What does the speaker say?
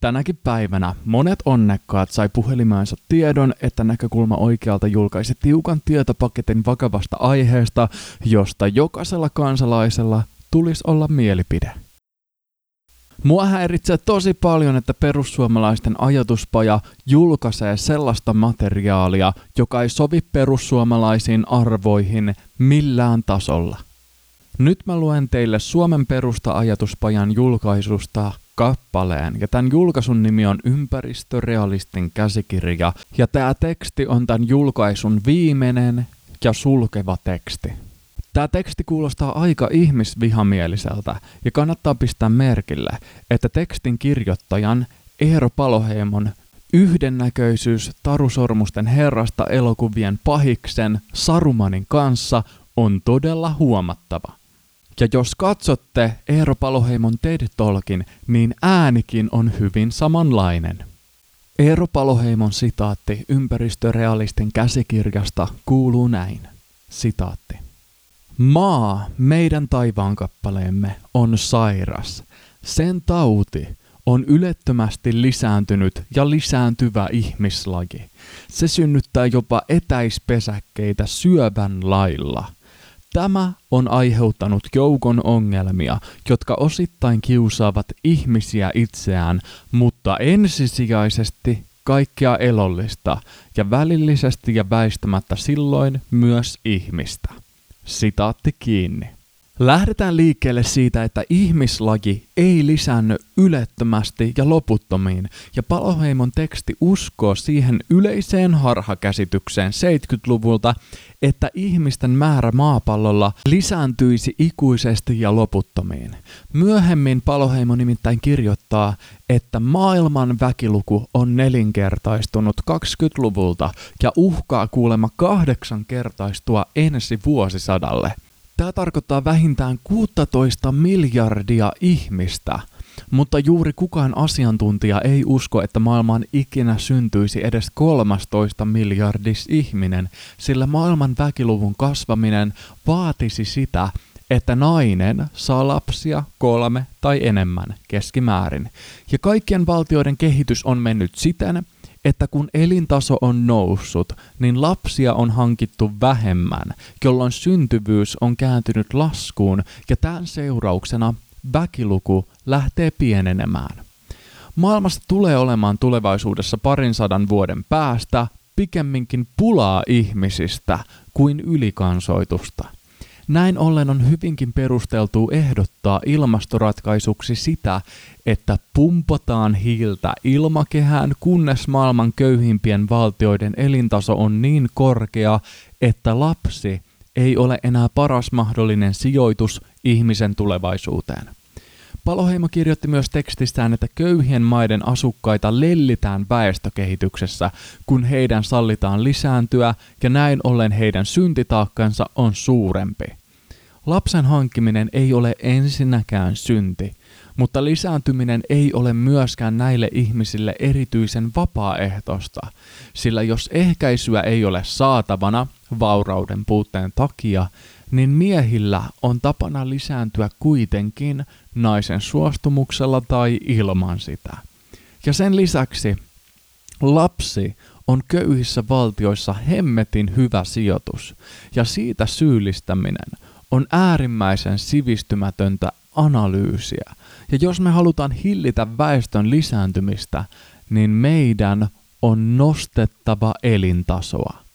Tänäkin päivänä monet onnekkaat sai puhelimeensa tiedon, että näkökulma oikealta julkaisi tiukan tietopaketin vakavasta aiheesta, josta jokaisella kansalaisella tulisi olla mielipide. Mua häiritsee tosi paljon, että perussuomalaisten ajatuspaja julkaisee sellaista materiaalia, joka ei sovi perussuomalaisiin arvoihin millään tasolla. Nyt mä luen teille Suomen perusta-ajatuspajan julkaisusta kappaleen, ja tämän julkaisun nimi on Ympäristörealistin käsikirja, ja tämä teksti on tämän julkaisun viimeinen ja sulkeva teksti. Tämä teksti kuulostaa aika ihmisvihamieliseltä, ja kannattaa pistää merkille, että tekstin kirjoittajan Eero Paloheimon yhdennäköisyys Tarusormusten herrasta elokuvien pahiksen Sarumanin kanssa on todella huomattava. Ja jos katsotte Eero Paloheimon TED-tolkin, niin äänikin on hyvin samanlainen. Eero Paloheimon sitaatti ympäristörealistin käsikirjasta kuuluu näin. Sitaatti. Maa, meidän taivaankappaleemme, on sairas. Sen tauti on ylettömästi lisääntynyt ja lisääntyvä ihmislaji. Se synnyttää jopa etäispesäkkeitä syövän lailla – Tämä on aiheuttanut joukon ongelmia, jotka osittain kiusaavat ihmisiä itseään, mutta ensisijaisesti kaikkea elollista ja välillisesti ja väistämättä silloin myös ihmistä. Sitaatti kiinni. Lähdetään liikkeelle siitä, että ihmislaji ei lisänny ylettömästi ja loputtomiin, ja Paloheimon teksti uskoo siihen yleiseen harhakäsitykseen 70-luvulta, että ihmisten määrä maapallolla lisääntyisi ikuisesti ja loputtomiin. Myöhemmin Paloheimo nimittäin kirjoittaa, että maailman väkiluku on nelinkertaistunut 20-luvulta ja uhkaa kuulemma kahdeksankertaistua ensi vuosisadalle – Tämä tarkoittaa vähintään 16 miljardia ihmistä, mutta juuri kukaan asiantuntija ei usko, että maailmaan ikinä syntyisi edes 13 miljardis ihminen, sillä maailman väkiluvun kasvaminen vaatisi sitä, että nainen saa lapsia kolme tai enemmän keskimäärin. Ja kaikkien valtioiden kehitys on mennyt siten, että kun elintaso on noussut, niin lapsia on hankittu vähemmän, jolloin syntyvyys on kääntynyt laskuun ja tämän seurauksena väkiluku lähtee pienenemään. Maailmassa tulee olemaan tulevaisuudessa parin sadan vuoden päästä pikemminkin pulaa ihmisistä kuin ylikansoitusta – näin ollen on hyvinkin perusteltu ehdottaa ilmastoratkaisuksi sitä, että pumpataan hiiltä ilmakehään, kunnes maailman köyhimpien valtioiden elintaso on niin korkea, että lapsi ei ole enää paras mahdollinen sijoitus ihmisen tulevaisuuteen. Paloheimo kirjoitti myös tekstistään, että köyhien maiden asukkaita lellitään väestökehityksessä, kun heidän sallitaan lisääntyä ja näin ollen heidän syntitaakkansa on suurempi. Lapsen hankkiminen ei ole ensinnäkään synti, mutta lisääntyminen ei ole myöskään näille ihmisille erityisen vapaaehtoista, sillä jos ehkäisyä ei ole saatavana vaurauden puutteen takia, niin miehillä on tapana lisääntyä kuitenkin naisen suostumuksella tai ilman sitä. Ja sen lisäksi lapsi on köyhissä valtioissa hemmetin hyvä sijoitus, ja siitä syyllistäminen on äärimmäisen sivistymätöntä analyysiä. Ja jos me halutaan hillitä väestön lisääntymistä, niin meidän on nostettava elintasoa.